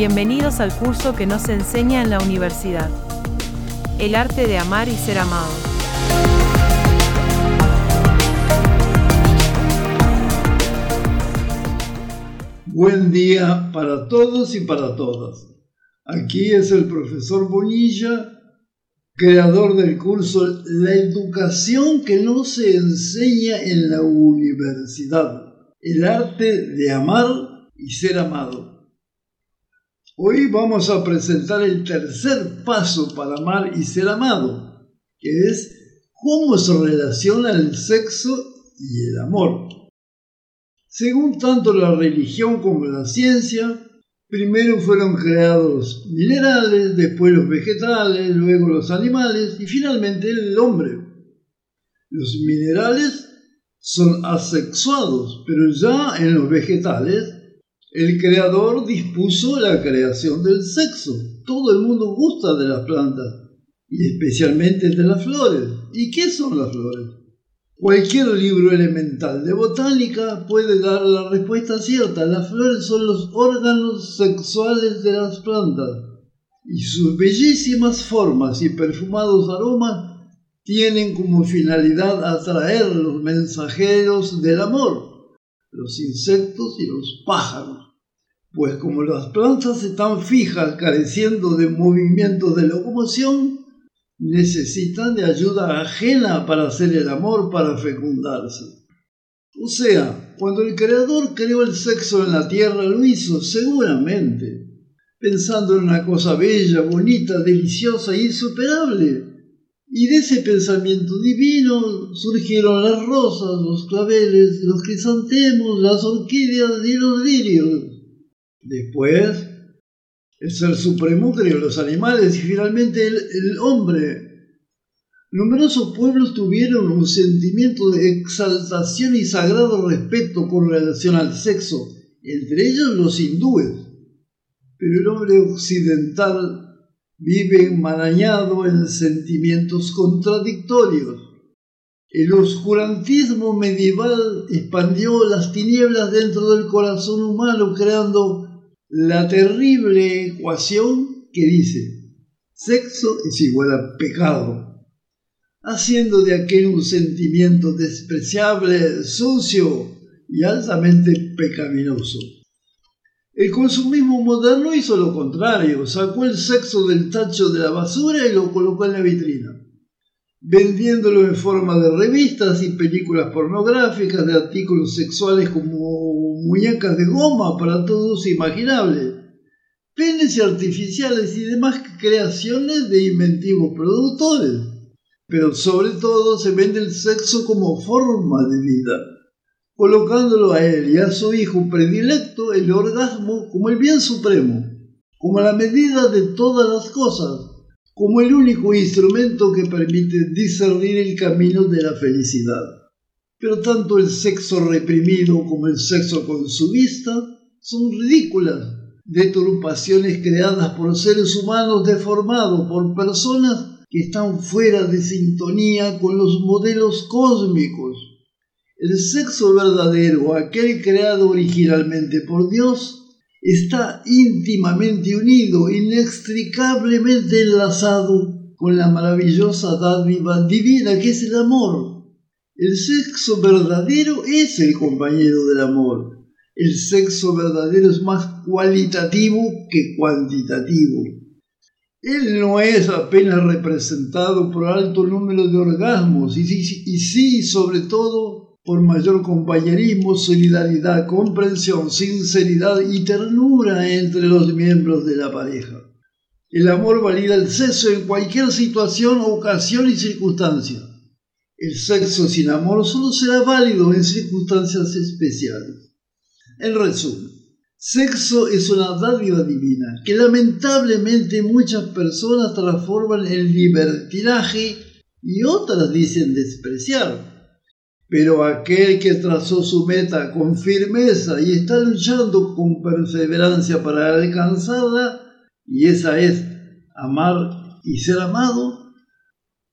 Bienvenidos al curso que nos enseña en la universidad. El arte de amar y ser amado. Buen día para todos y para todas. Aquí es el profesor Bonilla, creador del curso La educación que no se enseña en la universidad. El arte de amar y ser amado. Hoy vamos a presentar el tercer paso para amar y ser amado, que es cómo se relaciona el sexo y el amor. Según tanto la religión como la ciencia, primero fueron creados minerales, después los vegetales, luego los animales y finalmente el hombre. Los minerales son asexuados, pero ya en los vegetales el creador dispuso la creación del sexo. Todo el mundo gusta de las plantas y especialmente de las flores. ¿Y qué son las flores? Cualquier libro elemental de botánica puede dar la respuesta cierta. Las flores son los órganos sexuales de las plantas y sus bellísimas formas y perfumados aromas tienen como finalidad atraer los mensajeros del amor los insectos y los pájaros, pues como las plantas están fijas careciendo de movimientos de locomoción, necesitan de ayuda ajena para hacer el amor para fecundarse. O sea, cuando el Creador creó el sexo en la tierra lo hizo seguramente, pensando en una cosa bella, bonita, deliciosa e insuperable, y de ese pensamiento divino surgieron las rosas, los claveles, los crisantemos, las orquídeas y los lirios. Después, el Ser Supremo creó los animales y finalmente el, el hombre. Numerosos pueblos tuvieron un sentimiento de exaltación y sagrado respeto con relación al sexo, entre ellos los hindúes. Pero el hombre occidental vive enmarañado en sentimientos contradictorios. El oscurantismo medieval expandió las tinieblas dentro del corazón humano creando la terrible ecuación que dice sexo es igual a pecado, haciendo de aquel un sentimiento despreciable, sucio y altamente pecaminoso. El consumismo moderno hizo lo contrario, sacó el sexo del tacho de la basura y lo colocó en la vitrina, vendiéndolo en forma de revistas y películas pornográficas, de artículos sexuales como muñecas de goma para todos imaginables, penes artificiales y demás creaciones de inventivos productores. Pero sobre todo se vende el sexo como forma de vida colocándolo a él y a su hijo predilecto el orgasmo como el bien supremo, como la medida de todas las cosas, como el único instrumento que permite discernir el camino de la felicidad. Pero tanto el sexo reprimido como el sexo consumista son ridículas deturpaciones creadas por seres humanos deformados por personas que están fuera de sintonía con los modelos cósmicos el sexo verdadero, aquel creado originalmente por Dios, está íntimamente unido, inextricablemente enlazado con la maravillosa dádiva divina que es el amor. El sexo verdadero es el compañero del amor. El sexo verdadero es más cualitativo que cuantitativo. Él no es apenas representado por alto número de orgasmos y y sí sobre todo por mayor compañerismo, solidaridad, comprensión, sinceridad y ternura entre los miembros de la pareja. El amor valida el sexo en cualquier situación, ocasión y circunstancia. El sexo sin amor solo será válido en circunstancias especiales. En resumen, sexo es una dádiva divina que lamentablemente muchas personas transforman en libertinaje y otras dicen despreciar pero aquel que trazó su meta con firmeza y está luchando con perseverancia para alcanzarla, y esa es amar y ser amado,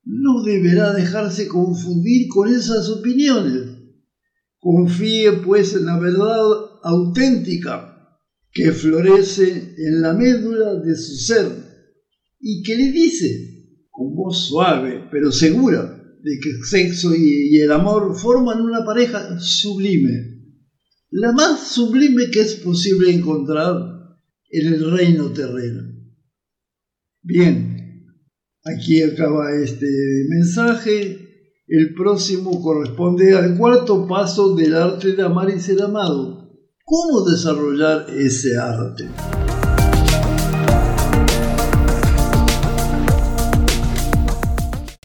no deberá dejarse confundir con esas opiniones. Confíe pues en la verdad auténtica que florece en la médula de su ser y que le dice, con voz suave pero segura, de que el sexo y, el amor forman una pareja sublime, la más sublime que es posible encontrar en el reino terreno. Bien, aquí acaba este mensaje. El próximo corresponde al cuarto paso del arte de amar y ser amado. ¿Cómo desarrollar ese arte?